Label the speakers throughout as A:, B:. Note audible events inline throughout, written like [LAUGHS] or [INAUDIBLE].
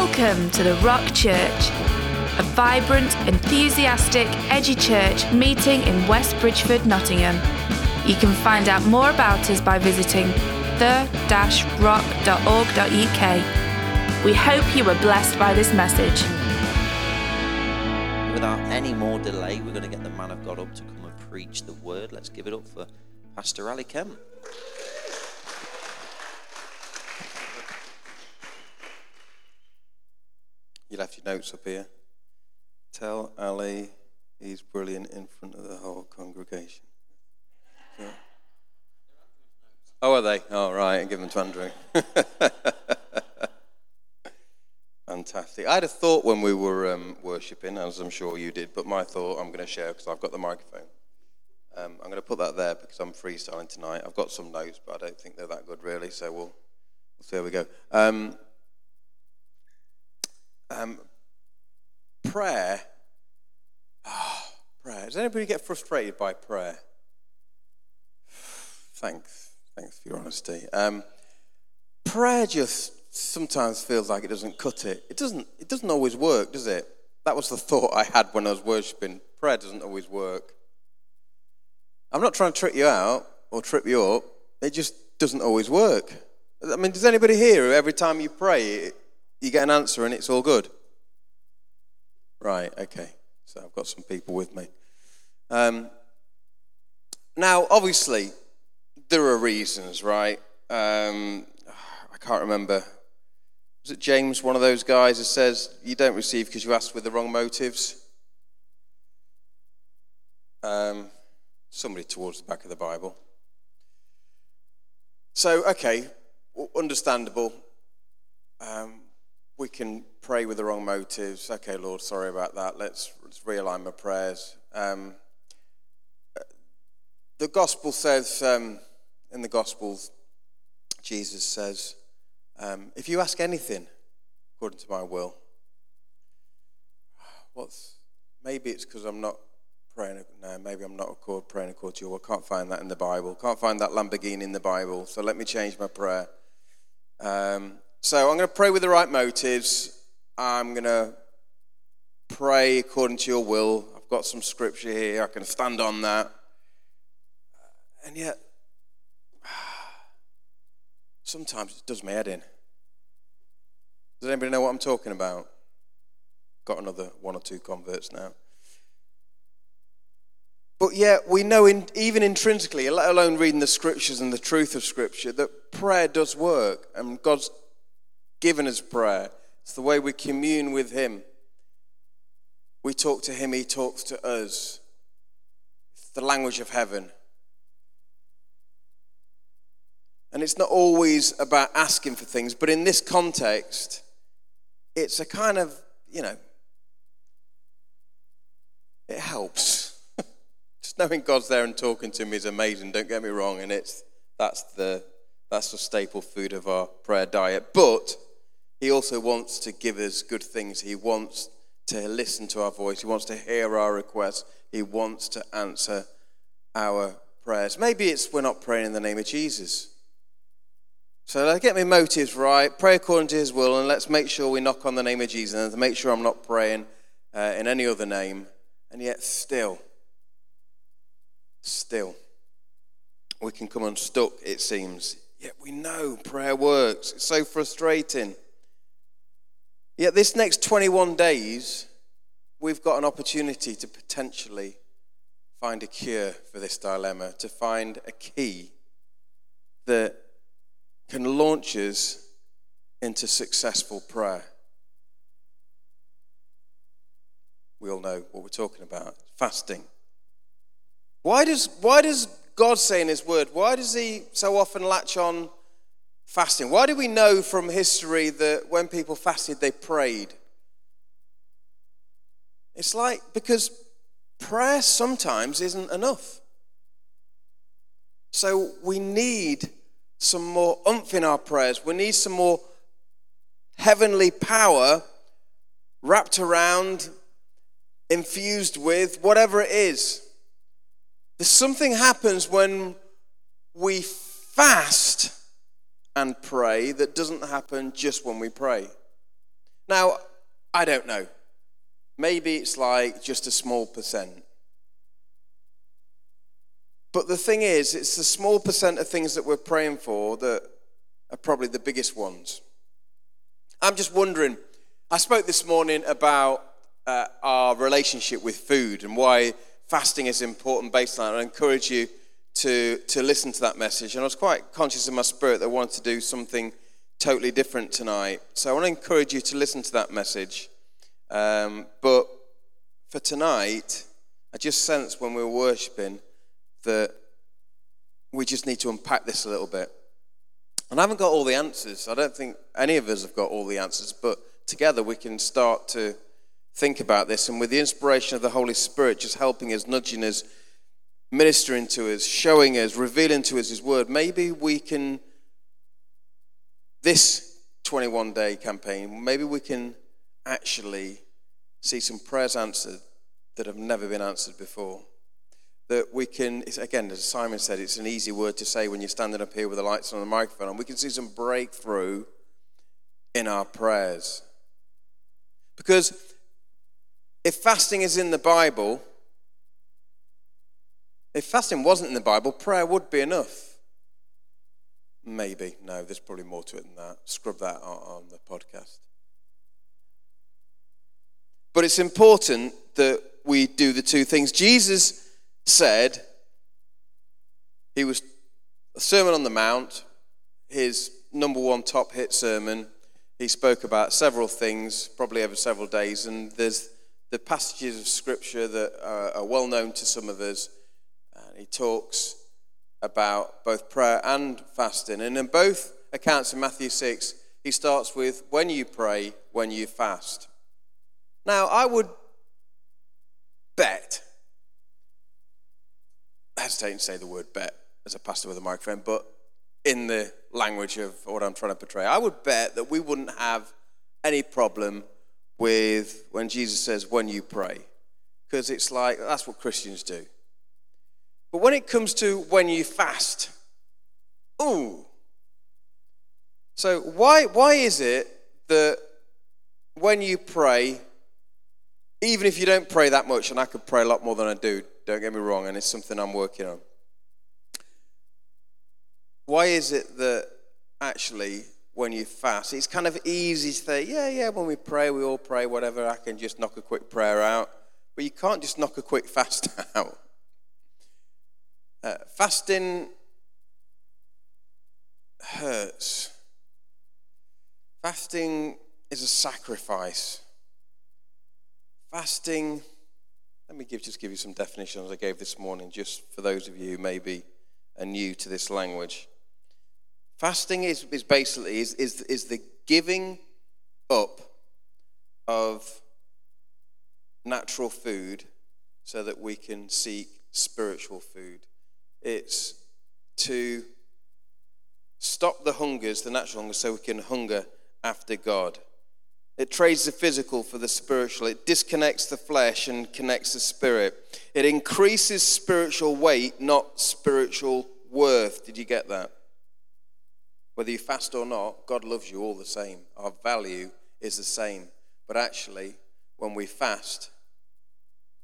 A: Welcome to the Rock Church, a vibrant, enthusiastic, edgy church meeting in West Bridgford, Nottingham. You can find out more about us by visiting the-rock.org.uk. We hope you were blessed by this message.
B: Without any more delay, we're going to get the man of God up to come and preach the word. Let's give it up for Pastor Ali Kemp.
C: You left your notes up here. Tell Ali he's brilliant in front of the whole congregation. Oh, are they? Oh, right. Give them to Andrew. [LAUGHS] Fantastic. I had a thought when we were um, worshipping, as I'm sure you did, but my thought I'm going to share because I've got the microphone. Um, I'm going to put that there because I'm freestyling tonight. I've got some notes, but I don't think they're that good, really. So we'll, we'll see how we go. Um, um, prayer. Oh, prayer. Does anybody get frustrated by prayer? Thanks. Thanks for your honesty. Um, prayer just sometimes feels like it doesn't cut it. It doesn't. It doesn't always work, does it? That was the thought I had when I was worshiping. Prayer doesn't always work. I'm not trying to trick you out or trip you up. It just doesn't always work. I mean, does anybody here every time you pray, you get an answer and it's all good? Right, okay. So I've got some people with me. Um, now, obviously, there are reasons, right? Um, I can't remember. Was it James, one of those guys, that says you don't receive because you asked with the wrong motives? Um, somebody towards the back of the Bible. So, okay, understandable. Um, we can pray with the wrong motives. Okay, Lord, sorry about that. Let's, let's realign my prayers. Um, the gospel says, um, in the gospels, Jesus says, um, if you ask anything according to my will, what's maybe it's because I'm not praying. No, maybe I'm not praying according to your will. Can't find that in the Bible. Can't find that Lamborghini in the Bible. So let me change my prayer. Um, so I'm going to pray with the right motives. I'm going to pray according to your will. I've got some scripture here. I can stand on that. And yet, [SIGHS] sometimes it does my head in. Does anybody know what I'm talking about? Got another one or two converts now. But yet, we know in, even intrinsically, let alone reading the scriptures and the truth of scripture, that prayer does work and God's given us prayer. It's the way we commune with Him. We talk to Him, He talks to us. It's the language of heaven. And it's not always about asking for things, but in this context, it's a kind of, you know, it helps. [LAUGHS] Just knowing God's there and talking to me is amazing, don't get me wrong, and it's that's the that's the staple food of our prayer diet. But he also wants to give us good things. He wants to listen to our voice. He wants to hear our requests. He wants to answer our prayers. Maybe it's we're not praying in the name of Jesus. So let's get my motives right. Pray according to his will, and let's make sure we knock on the name of Jesus and make sure I'm not praying uh, in any other name. And yet, still, still, we can come unstuck, it seems. Yet we know prayer works. It's so frustrating. Yet, this next 21 days, we've got an opportunity to potentially find a cure for this dilemma, to find a key that can launch us into successful prayer. We all know what we're talking about fasting. Why does, why does God say in His Word, why does He so often latch on fasting. Why do we know from history that when people fasted, they prayed? It's like because prayer sometimes isn't enough. So we need some more umph in our prayers. We need some more heavenly power wrapped around, infused with, whatever it is. There's something happens when we fast and pray that doesn't happen just when we pray. Now, I don't know. Maybe it's like just a small percent. But the thing is, it's the small percent of things that we're praying for that are probably the biggest ones. I'm just wondering. I spoke this morning about uh, our relationship with food and why fasting is important based on. I encourage you to, to listen to that message. And I was quite conscious in my spirit that I wanted to do something totally different tonight. So I want to encourage you to listen to that message. Um, but for tonight, I just sense when we were worshiping that we just need to unpack this a little bit. And I haven't got all the answers. I don't think any of us have got all the answers, but together we can start to think about this. And with the inspiration of the Holy Spirit just helping us, nudging us, ministering to us, showing us, revealing to us His Word, maybe we can, this 21 day campaign, maybe we can actually see some prayers answered that have never been answered before. That we can, again, as Simon said, it's an easy word to say when you're standing up here with the lights on the microphone, and we can see some breakthrough in our prayers. Because if fasting is in the Bible, if fasting wasn't in the Bible, prayer would be enough. Maybe. No, there's probably more to it than that. Scrub that on the podcast. But it's important that we do the two things. Jesus said he was a Sermon on the Mount, his number one top hit sermon. He spoke about several things, probably over several days, and there's the passages of scripture that are, well known to some of us. He talks about both prayer and fasting. And in both accounts in Matthew 6, he starts with, When you pray, when you fast. Now, I would bet hesitating to say the word bet as a pastor with a microphone, but in the language of what I'm trying to portray, I would bet that we wouldn't have any problem with when Jesus says, when you pray, because it's like that's what Christians do. But when it comes to when you fast, ooh. So why, why is it that when you pray, even if you don't pray that much, and I could pray a lot more than I do, don't get me wrong, and it's something I'm working on. Why is it that actually, when you fast, it's kind of easy to say, yeah, yeah, when we pray, we all pray, whatever, I can just knock a quick prayer out. But you can't just knock a quick [LAUGHS] fast out. Uh, fasting hurts. Fasting is a sacrifice. Fasting let me give, just give you some definitions I gave this morning, just for those of you who maybe are new to this language. Fasting is, is basically is, is, is the giving up of natural food so that we can seek spiritual food. It's to stop the hungers, the natural hunger, so we can hunger after God. It trades the physical for the spiritual. It disconnects the flesh and connects the spirit. It increases spiritual weight, not spiritual worth. Did you get that? Whether you fast or not, God loves you all the same. Our value is the same. But actually, when we fast,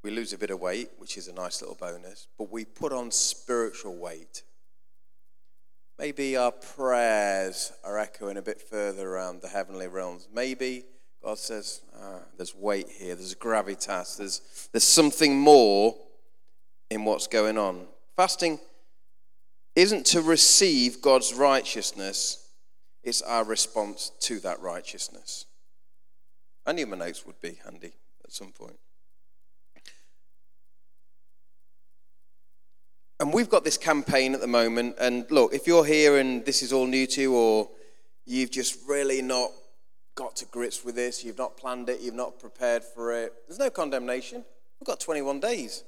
C: we lose a bit of weight, which is a nice little bonus, but we put on spiritual weight. Maybe our prayers are echoing a bit further around the heavenly realms. Maybe God says, ah, there's weight here, there's gravitas, there's, there's something more in what's going on. Fasting isn't to receive God's righteousness, it's our response to that righteousness. I knew my notes would be handy at some point. And we've got this campaign at the moment. And look, if you're here and this is all new to you, or you've just really not got to grips with this, you've not planned it, you've not prepared for it. There's no condemnation. We've got 21 days.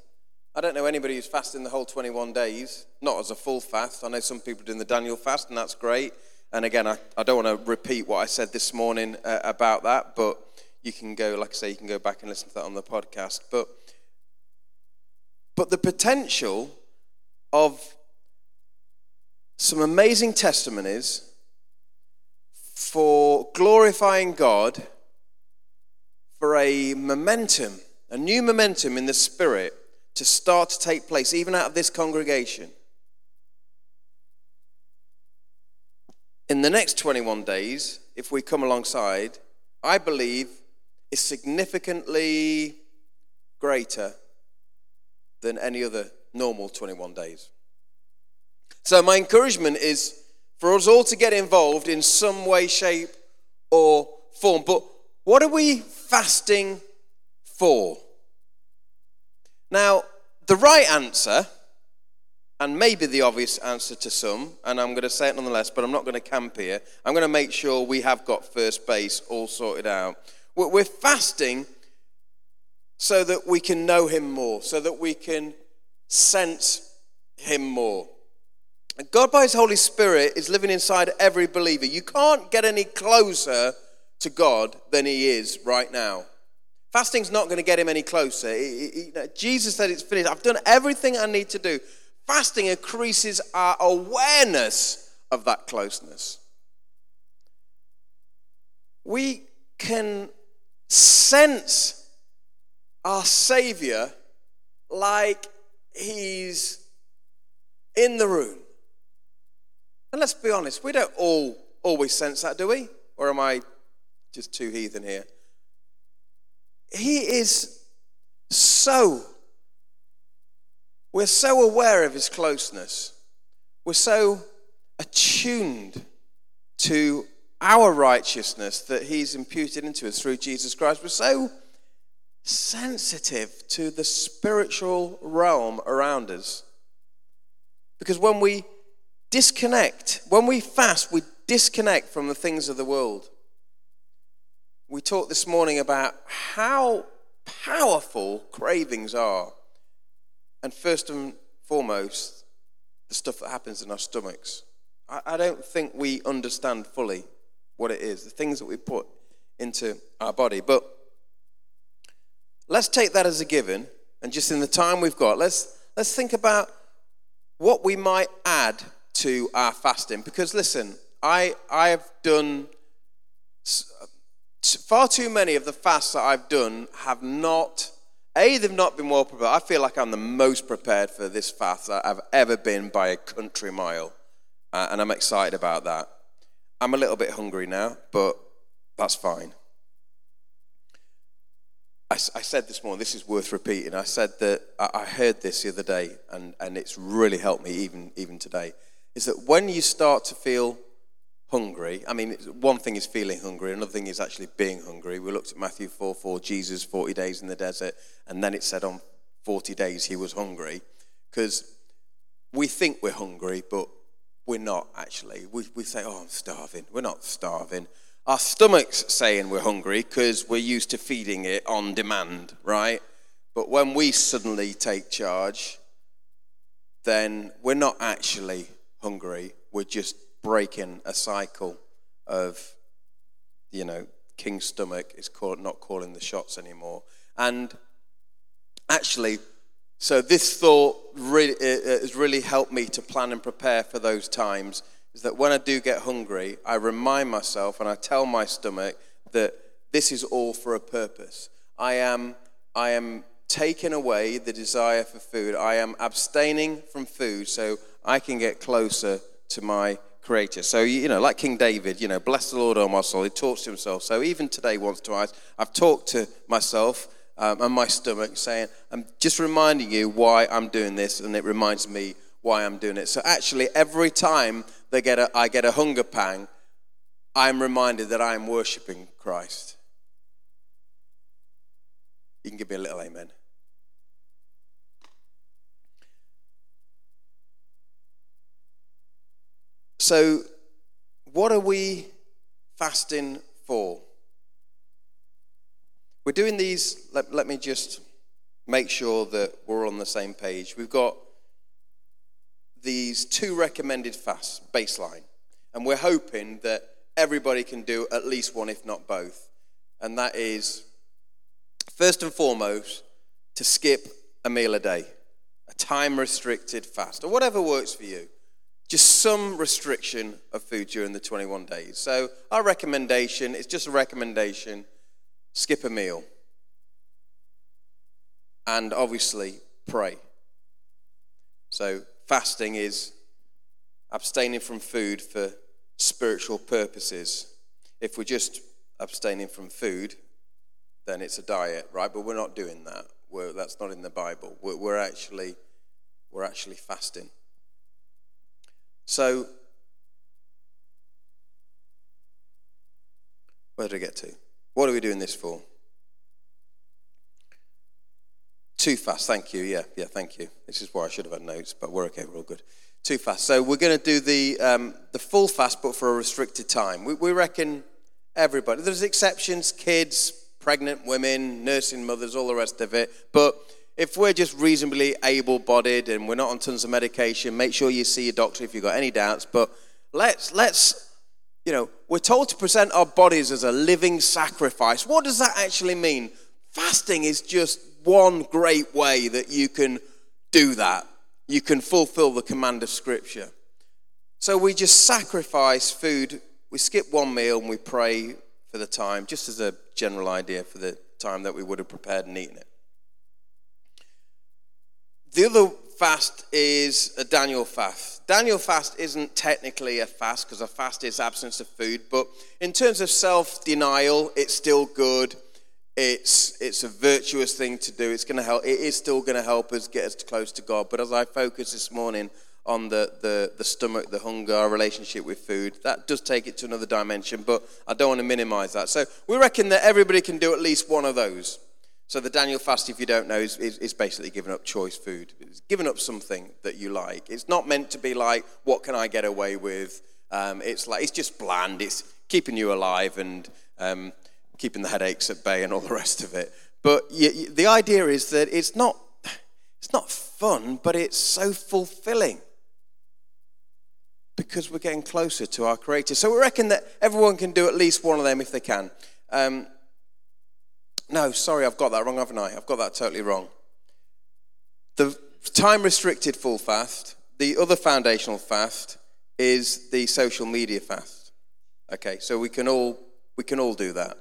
C: I don't know anybody who's fasting the whole 21 days, not as a full fast. I know some people doing the Daniel fast, and that's great. And again, I, I don't want to repeat what I said this morning uh, about that, but you can go, like I say, you can go back and listen to that on the podcast. But, but the potential of some amazing testimonies for glorifying God for a momentum, a new momentum in the spirit to start to take place, even out of this congregation. In the next 21 days, if we come alongside, I believe is significantly greater than any other normal 21 days. So, my encouragement is for us all to get involved in some way, shape, or form. But what are we fasting for? Now, the right answer, and maybe the obvious answer to some, and I'm going to say it nonetheless, but I'm not going to camp here. I'm going to make sure we have got first base all sorted out. We're fasting so that we can know Him more, so that we can sense Him more. God, by His Holy Spirit, is living inside every believer. You can't get any closer to God than He is right now. Fasting's not going to get Him any closer. He, he, Jesus said, It's finished. I've done everything I need to do. Fasting increases our awareness of that closeness. We can sense our Savior like He's in the room. And let's be honest, we don't all always sense that, do we? Or am I just too heathen here? He is so, we're so aware of his closeness. We're so attuned to our righteousness that he's imputed into us through Jesus Christ. We're so sensitive to the spiritual realm around us. Because when we disconnect. When we fast, we disconnect from the things of the world. We talked this morning about how powerful cravings are. And first and foremost, the stuff that happens in our stomachs. I, I don't think we understand fully what it is, the things that we put into our body. But let's take that as a given. And just in the time we've got, let's, let's think about what we might add to our fasting. Because listen, I, I've done far too many of the fasts that I've done have not, A, they've not been well prepared. I feel like I'm the most prepared for this fast that I've ever been by a country mile. Uh, and I'm excited about that. I'm a little bit hungry now, but that's fine. I, I, said this morning, this is worth repeating. I said that I, heard this the other day, and, and it's really helped me even, even today is that when you start to feel hungry, I mean, one thing is feeling hungry, another thing is actually being hungry. We looked at Matthew 4 4, Jesus 40 days in the desert, and then it said on 40 days he was hungry. Because we think we're hungry, but we're not actually. We, we say, oh, I'm starving. We're not starving. Our stomach's saying we're hungry because we're used to feeding it on demand, right? But when we suddenly take charge, then we're not actually hungry, we're just breaking a cycle of, you know, King's stomach is called, not calling the shots anymore. And actually, so this thought really, has really helped me to plan and prepare for those times. Is that when I do get hungry, I remind myself and I tell my stomach that this is all for a purpose. I am, I am taking away the desire for food. I am abstaining from food so I can get closer to my creator. So, you know, like King David, you know, bless the Lord, O my soul. He talks to himself. So, even today, once, twice, I've talked to myself um, and my stomach saying, I'm just reminding you why I'm doing this, and it reminds me why I'm doing it. So, actually, every time they get a, I get a hunger pang, I'm reminded that I am worshiping Christ. You can give me a little amen. So, what are we fasting for? We're doing these, let, let me just make sure that we're on the same page. We've got these two recommended fasts, baseline, and we're hoping that everybody can do at least one, if not both. And that is, first and foremost, to skip a meal a day, a time restricted fast, or whatever works for you just some restriction of food during the 21 days. So, our recommendation is just a recommendation skip a meal, and obviously pray. So, fasting is abstaining from food for spiritual purposes. If we're just abstaining from food, then it's a diet, right? But we're not doing that. We're, that's not in the Bible. We're, we're actually we're actually fasting. So, where did I get to? What are we doing this for? Too fast, thank you. Yeah, yeah, thank you. This is why I should have had notes, but we're okay, we're all good. Too fast. So we're going to do the um, the full fast, but for a restricted time. We, we reckon everybody. There's exceptions, kids, pregnant women, nursing mothers, all the rest of it. But if we're just reasonably able bodied and we're not on tons of medication, make sure you see your doctor if you've got any doubts. But let's, let's, you know, we're told to present our bodies as a living sacrifice. What does that actually mean? Fasting is just one great way that you can do that. You can fulfill the command of Scripture. So we just sacrifice food, we skip one meal and we pray for the time, just as a general idea for the time that we would have prepared and eaten it. The other fast is a Daniel fast. Daniel fast isn't technically a fast because a fast is absence of food, but in terms of self denial, it's still good. It's, it's a virtuous thing to do. It's going to help. It is still going to help us get us close to God. But as I focus this morning on the, the, the stomach, the hunger, our relationship with food. That does take it to another dimension, but I don't want to minimize that. So we reckon that everybody can do at least one of those. So the Daniel fast, if you don't know, is, is, is basically giving up choice food. It's giving up something that you like. It's not meant to be like, what can I get away with? Um, it's like it's just bland. It's keeping you alive and um, keeping the headaches at bay and all the rest of it. But you, you, the idea is that it's not it's not fun, but it's so fulfilling because we're getting closer to our Creator. So we reckon that everyone can do at least one of them if they can. Um, no, sorry, I've got that wrong, haven't I? I've got that totally wrong. The time restricted full fast, the other foundational fast is the social media fast. Okay, so we can all we can all do that.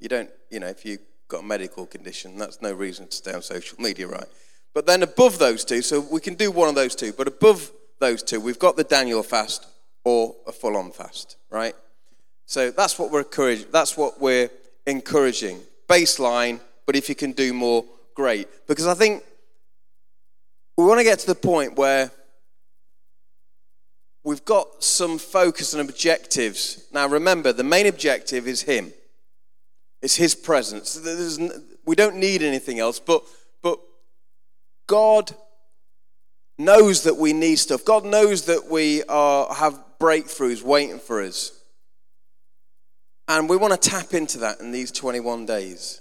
C: You don't, you know, if you've got a medical condition, that's no reason to stay on social media, right? But then above those two, so we can do one of those two, but above those two. We've got the Daniel fast or a full on fast, right? So that's what we're encouraging. That's what we're encouraging. Baseline, but if you can do more, great. Because I think we want to get to the point where we've got some focus and objectives. Now remember, the main objective is Him. It's His presence. There's, we don't need anything else, but but God knows that we need stuff. God knows that we are, have breakthroughs waiting for us. And we want to tap into that in these 21 days.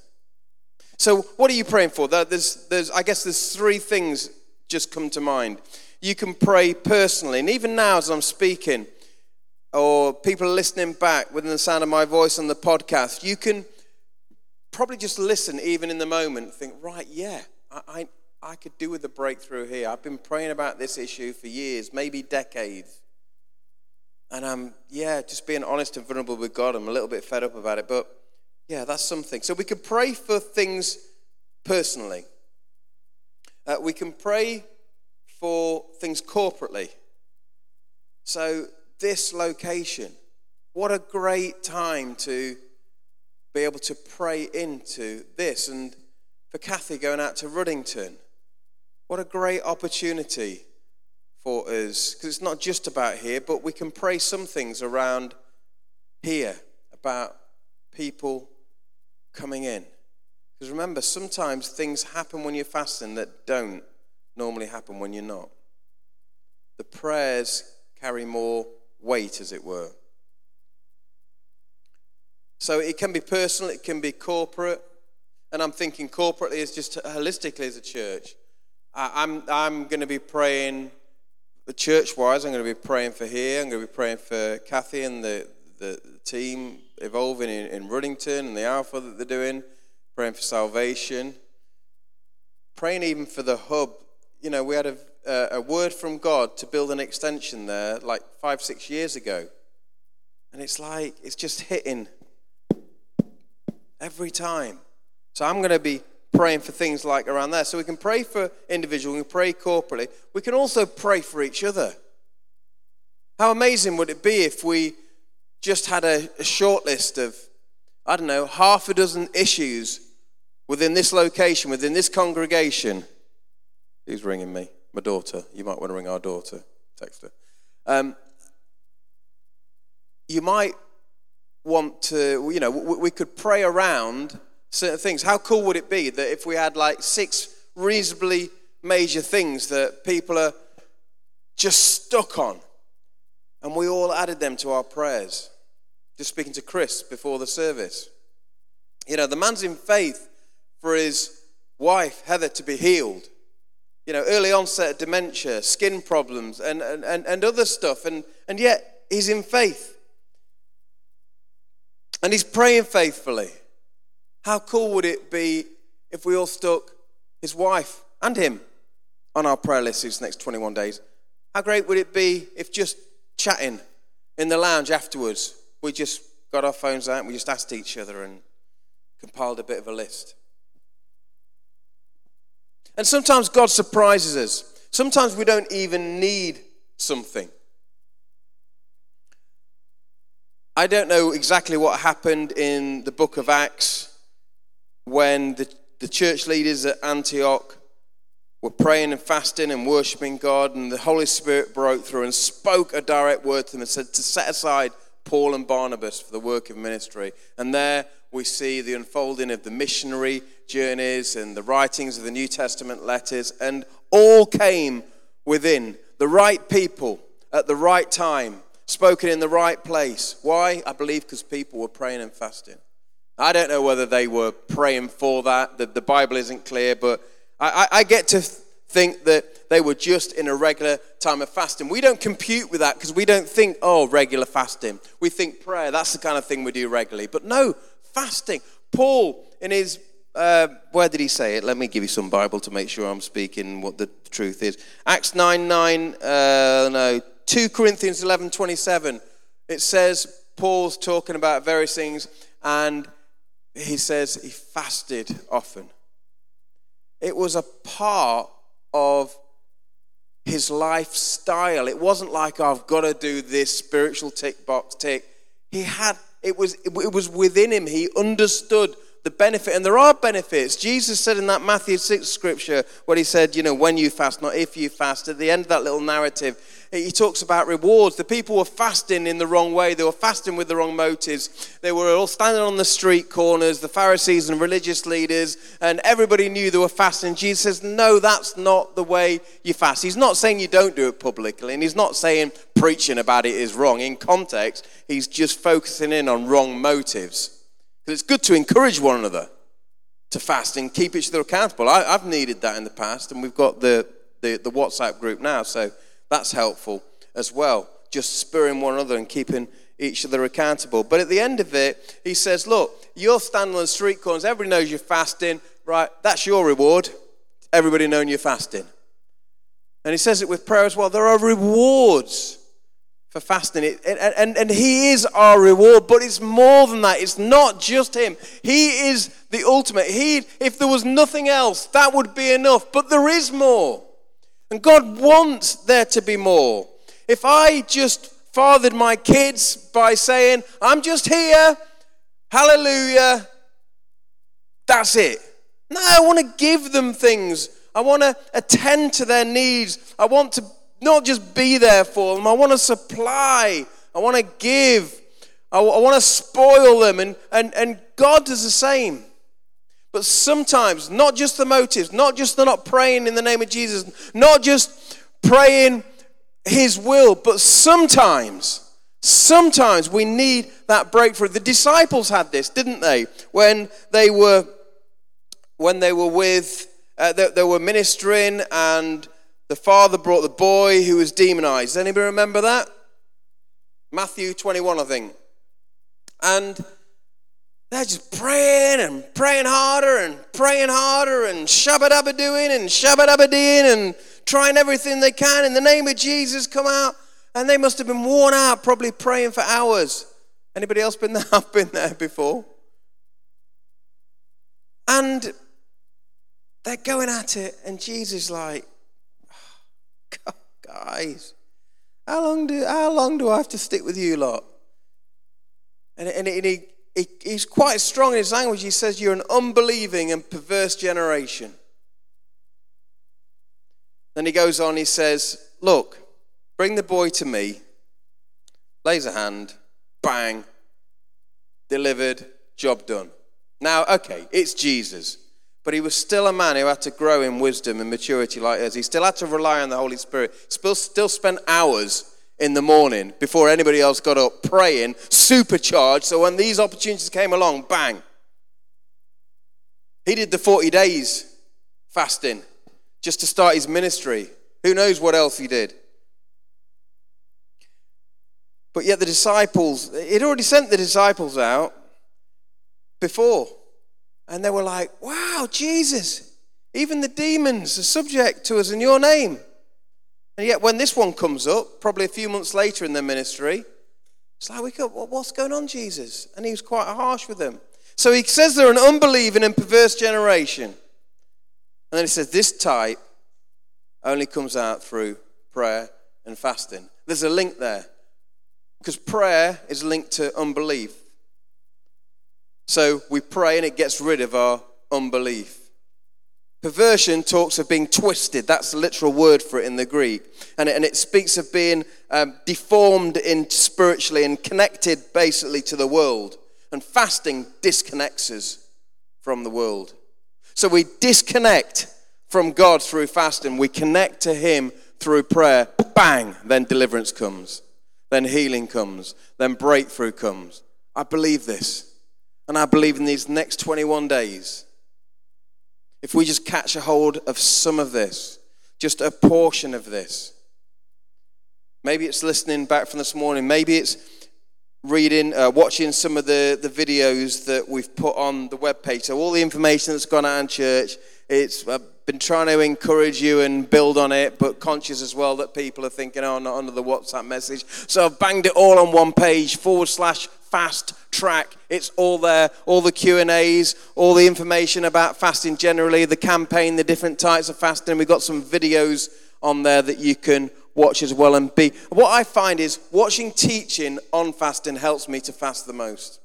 C: So, what are you praying for? There's, there's, I guess there's three things just come to mind. You can pray personally, and even now as I'm speaking, or people listening back within the sound of my voice on the podcast, you can probably just listen even in the moment, think, right, yeah, I, I, I could do with a breakthrough here. I've been praying about this issue for years, maybe decades. And I'm, yeah, just being honest and vulnerable with God. I'm a little bit fed up about it, but yeah, that's something. So we can pray for things personally. Uh, we can pray for things corporately. So, this location, what a great time to be able to pray into this. And for Kathy going out to Ruddington, what a great opportunity for us, because it's not just about here, but we can pray some things around here about people coming in. Because remember, sometimes things happen when you're fasting that don't normally happen when you're not. The prayers carry more weight, as it were. So it can be personal, it can be corporate. And I'm thinking corporately as just holistically as a church. I'm, I'm going to be praying, church wise, I'm going to be praying for here. I'm going to be praying for Kathy and the, the team evolving in, in Ruddington and the Alpha that they're doing, praying for salvation, praying even for the hub. You know, we had a, a word from God to build an extension there like five, six years ago. And it's like, it's just hitting Every time. So I'm going to be praying for things like around there. So we can pray for individuals, we can pray corporately. We can also pray for each other. How amazing would it be if we just had a, a short list of, I don't know, half a dozen issues within this location, within this congregation? Who's ringing me? My daughter. You might want to ring our daughter. Text her. Um, you might want to, you know, we could pray around certain things. How cool would it be that if we had like six reasonably major things that people are just stuck on and we all added them to our prayers? Just speaking to Chris before the service. You know, the man's in faith for his wife, Heather, to be healed. You know, early onset dementia, skin problems, and, and, and other stuff. And, and yet, he's in faith. And he's praying faithfully. How cool would it be if we all stuck his wife and him on our prayer list these next 21 days? How great would it be if just chatting in the lounge afterwards, we just got our phones out and we just asked each other and compiled a bit of a list? And sometimes God surprises us. Sometimes we don't even need something. I don't know exactly what happened in the book of Acts when the, the church leaders at Antioch were praying and fasting and worshiping God, and the Holy Spirit broke through and spoke a direct word to them and said to set aside Paul and Barnabas for the work of ministry. And there we see the unfolding of the missionary journeys and the writings of the New Testament letters, and all came within the right people at the right time spoken in the right place. Why? I believe because people were praying and fasting. I don't know whether they were praying for that. The, the Bible isn't clear, but I, I, I get to think that they were just in a regular time of fasting. We don't compute with that because we don't think, oh, regular fasting. We think prayer, that's the kind of thing we do regularly. But no, fasting. Paul, in his, uh, where did he say it? Let me give you some Bible to make sure I'm speaking what the truth is. Acts 9 9, uh, no, 2 Corinthians 11 27, it says, Paul's talking about various things, and he says he fasted often. It was a part of his lifestyle. It wasn't like, oh, I've got to do this spiritual tick box tick. He had, it was, it was within him. He understood the benefit, and there are benefits. Jesus said in that Matthew 6 scripture, where he said, you know, when you fast, not if you fast, at the end of that little narrative, he talks about rewards. The people were fasting in the wrong way, they were fasting with the wrong motives. They were all standing on the street corners, the Pharisees and religious leaders, and everybody knew they were fasting. Jesus says, No, that's not the way you fast. He's not saying you don't do it publicly, and he's not saying preaching about it is wrong. In context, he's just focusing in on wrong motives. Because it's good to encourage one another to fast and keep each other accountable. I, have needed that in the past, and we've got the, the, the WhatsApp group now, so that's helpful as well. Just spurring one another and keeping each other accountable. But at the end of it, he says, Look, you're standing on the street corners, everybody knows you're fasting, right? That's your reward. Everybody knowing you're fasting. And he says it with prayer as well. There are rewards for fasting. It, and, and, and he is our reward, but it's more than that. It's not just him. He is the ultimate. He, if there was nothing else, that would be enough. But there is more. And God wants there to be more. If I just fathered my kids by saying, I'm just here, hallelujah, that's it. No, I want to give them things. I want to attend to their needs. I want to not just be there for them, I want to supply. I want to give. I, I want to spoil them. And, and, and God does the same. But sometimes, not just the motives, not just the not praying in the name of Jesus, not just praying His will, but sometimes, sometimes we need that breakthrough. The disciples had this, didn't they? When they were, when they were with, uh, they, they were ministering, and the father brought the boy who was demonized. Does Anybody remember that? Matthew 21, I think. And they're just praying and praying harder and praying harder and shabba doing and shabba and trying everything they can in the name of Jesus come out. And they must have been worn out, probably praying for hours. Anybody else been there? [LAUGHS] I've been there before. And they're going at it, and Jesus like, guys, how long do how long do I have to stick with you lot? And, and, and he, he, he's quite strong in his language. He says, You're an unbelieving and perverse generation. Then he goes on, he says, Look, bring the boy to me, lays a hand, bang, delivered, job done. Now, okay, it's Jesus, but he was still a man who had to grow in wisdom and maturity like us. He still had to rely on the Holy Spirit, still, still spent hours in the morning before anybody else got up praying, supercharged. So when these opportunities came along, bang. He did the 40 days fasting just to start his ministry. Who knows what else he did? But yet the disciples, he'd already sent the disciples out before. And they were like, wow, Jesus, even the demons are subject to us in your name. And yet, when this one comes up, probably a few months later in their ministry, it's like, what's going on, Jesus? And he was quite harsh with them. So he says they're an unbelieving and perverse generation. And then he says, this type only comes out through prayer and fasting. There's a link there. Because prayer is linked to unbelief. So we pray and it gets rid of our unbelief. Perversion talks of being twisted. That's the literal word for it in the Greek. And it, and it speaks of being um, deformed in spiritually and connected basically to the world. And fasting disconnects us from the world. So we disconnect from God through fasting. We connect to Him through prayer. Bang! Then deliverance comes. Then healing comes. Then breakthrough comes. I believe this. And I believe in these next 21 days if we just catch a hold of some of this, just a portion of this. Maybe it's listening back from this morning. Maybe it's reading, uh, watching some of the, the videos that we've put on the webpage. So, all the information that's gone out in church, it's I've been trying to encourage you and build on it, but conscious as well that people are thinking, oh, not under the WhatsApp message. So, I've banged it all on one page forward slash fast track. It's all there. All the q and a's all the information about fasting generally the campaign the different types of fasting. We've got some videos on there that you can watch as well. And be what i find is watching teaching on fasting helps me to fast the most.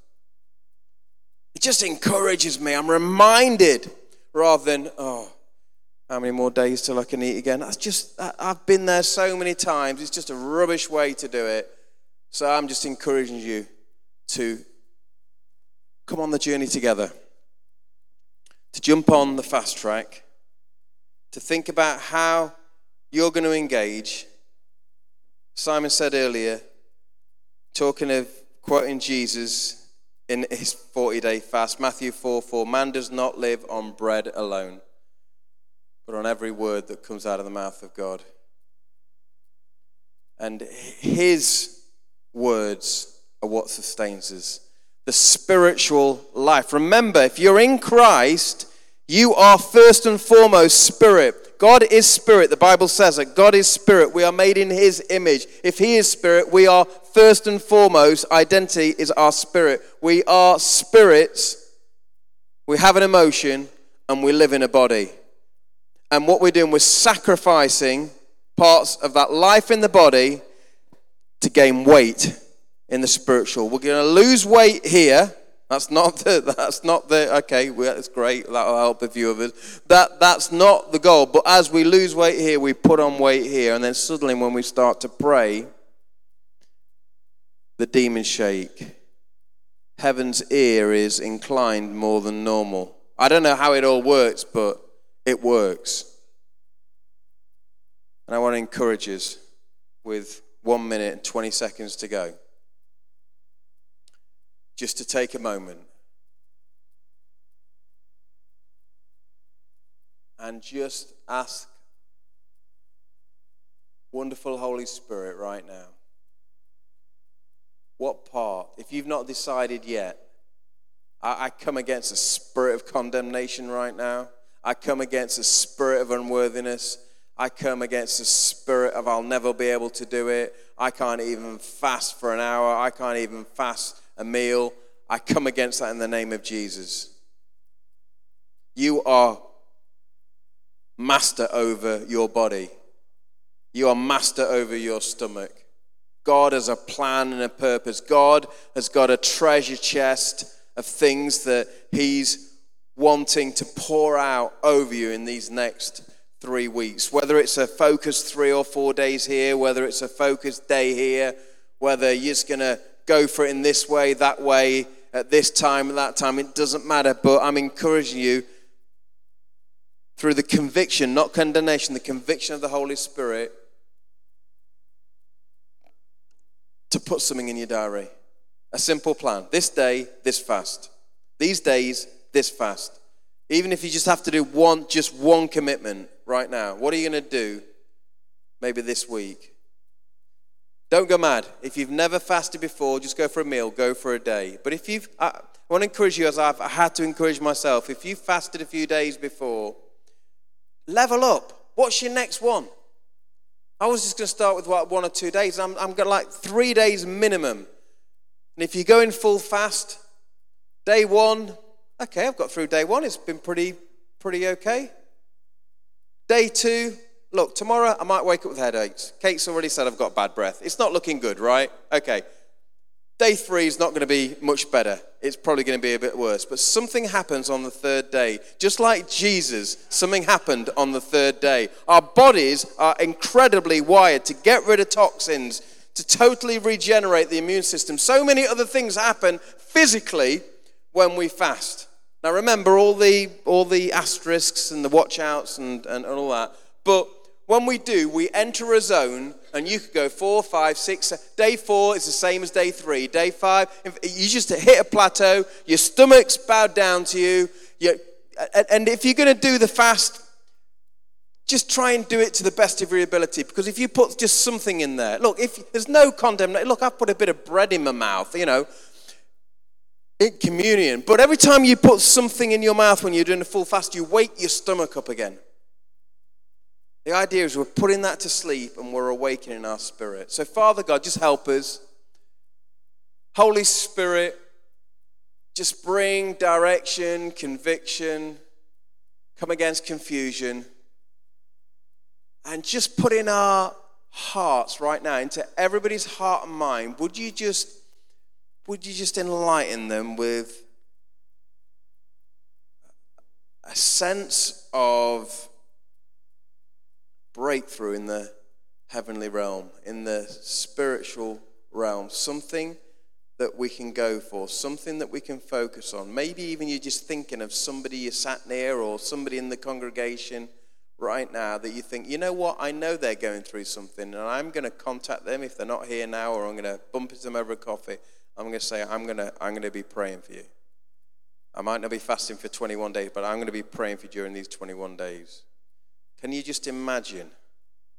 C: It just encourages me. I'm reminded rather than oh how many more days till i can eat again? That's just i've been there so many times. It's just a rubbish way to do it. So i'm just encouraging you to come on the journey together, to jump on the fast track, to think about how you're going to engage. Simon said earlier, talking of quoting Jesus in his 40 day fast, Matthew 4 4, man does not live on bread alone, but on every word that comes out of the mouth of God. And his words are what sustains us. The spiritual life. Remember, if you're in Christ, you are first and foremost spirit. God is spirit. The Bible says that God is spirit. We are made in his image. If he is spirit, we are first and foremost, identity is our spirit. We are spirits. We have an emotion and we live in a body. And what we're doing, we're sacrificing parts of that life in the body to gain weight in the spiritual. We're going to lose weight here. That's not the, [LAUGHS] that's not the, okay, well, that's great. That'll help a few of us. That, that's not the goal. But as we lose weight here, we put on weight here. And then suddenly when we start to pray, the demons shake. Heaven's ear is inclined more than normal. I don't know how it all works, but it works. And I want to encourage us with one minute and 20 seconds to go just to take a moment and just ask wonderful Holy Spirit right now what part, if you've not decided yet, I, I come against a spirit of condemnation right now. I come against a spirit of unworthiness. I come against a spirit of I'll never be able to do it. I can't even fast for an hour. I can't even fast a meal. I come against that in the name of Jesus. You are master over your body. You are master over your stomach. God has a plan and a purpose. God has got a treasure chest of things that He's wanting to pour out over you in these next three weeks. Whether it's a focused three or four days here, whether it's a focused day here, whether you're just going to go for it in this way, that way, at this time, at that time, it doesn't matter. But I'm encouraging you through the conviction, not condemnation, the conviction of the Holy Spirit to put something in your diary. A simple plan. This day, this fast. These days, this fast. Even if you just have to do one, just one commitment right now, what are you going to do maybe this week? Don't go mad. If you've never fasted before, just go for a meal, go for a day. But if you've, I want to encourage you, as I've had to encourage myself, if you've fasted a few days before, level up. What's your next one? I was just going to start with what, one or two days. I'm, I'm going to like three days minimum. And if you go in full fast, day one, okay, I've got through day one. It's been pretty, pretty okay. Day two, look, tomorrow I might wake up with headaches. Kate's already said I've got bad breath. It's not looking good, right? Okay. Day three is not going to be much better. It's probably going to be a bit worse. But something happens on the third day. Just like Jesus, something happened on the third day. Our bodies are incredibly wired to get rid of toxins, to totally regenerate the immune system. So many other things happen physically when we fast. Now remember all the all the asterisks and the watch outs and, and, and all that. But when we do, we enter a zone, and you could go four, five, six. Day four is the same as day three. Day five, you just hit a plateau. Your stomach's bowed down to you. and if you're going to do the fast, just try and do it to the best of your ability. Because if you put just something in there, look, if there's no condemnation, look, I've put a bit of bread in my mouth, you know, in communion. But every time you put something in your mouth when you're doing a full fast, you wake your stomach up again. The idea is we're putting that to sleep and we're awakening our spirit. So, Father God, just help us. Holy Spirit, just bring direction, conviction, come against confusion, and just put in our hearts right now into everybody's heart and mind. Would you just would you just enlighten them with a sense of breakthrough in the heavenly realm, in the spiritual realm, something that we can go for, something that we can focus on. Maybe even you're just thinking of somebody you sat near or somebody in the congregation right now that you think, you know what, I know they're going through something and I'm going to contact them if they're not here now or I'm going to bump into them over a coffee. I'm going to say, I'm going to, I'm going to be praying for you. I might not be fasting for 21 days, but I'm going to be praying for you during these 21 days. Can you just imagine?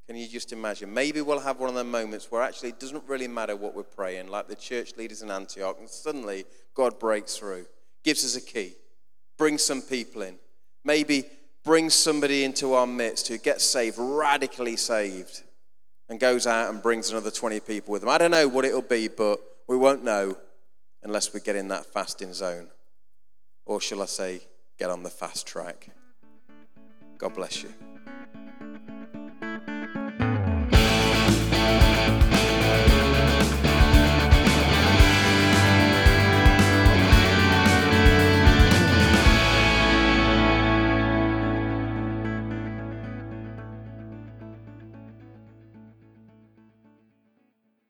C: Can you just imagine? Maybe we'll have one of the moments where actually it doesn't really matter what we're praying, like the church leaders in Antioch, and suddenly God breaks through, gives us a key, brings some people in, maybe brings somebody into our midst who gets saved, radically saved, and goes out and brings another 20 people with them. I don't know what it'll be, but we won't know unless we get in that fasting zone. Or shall I say, get on the fast track. God bless you.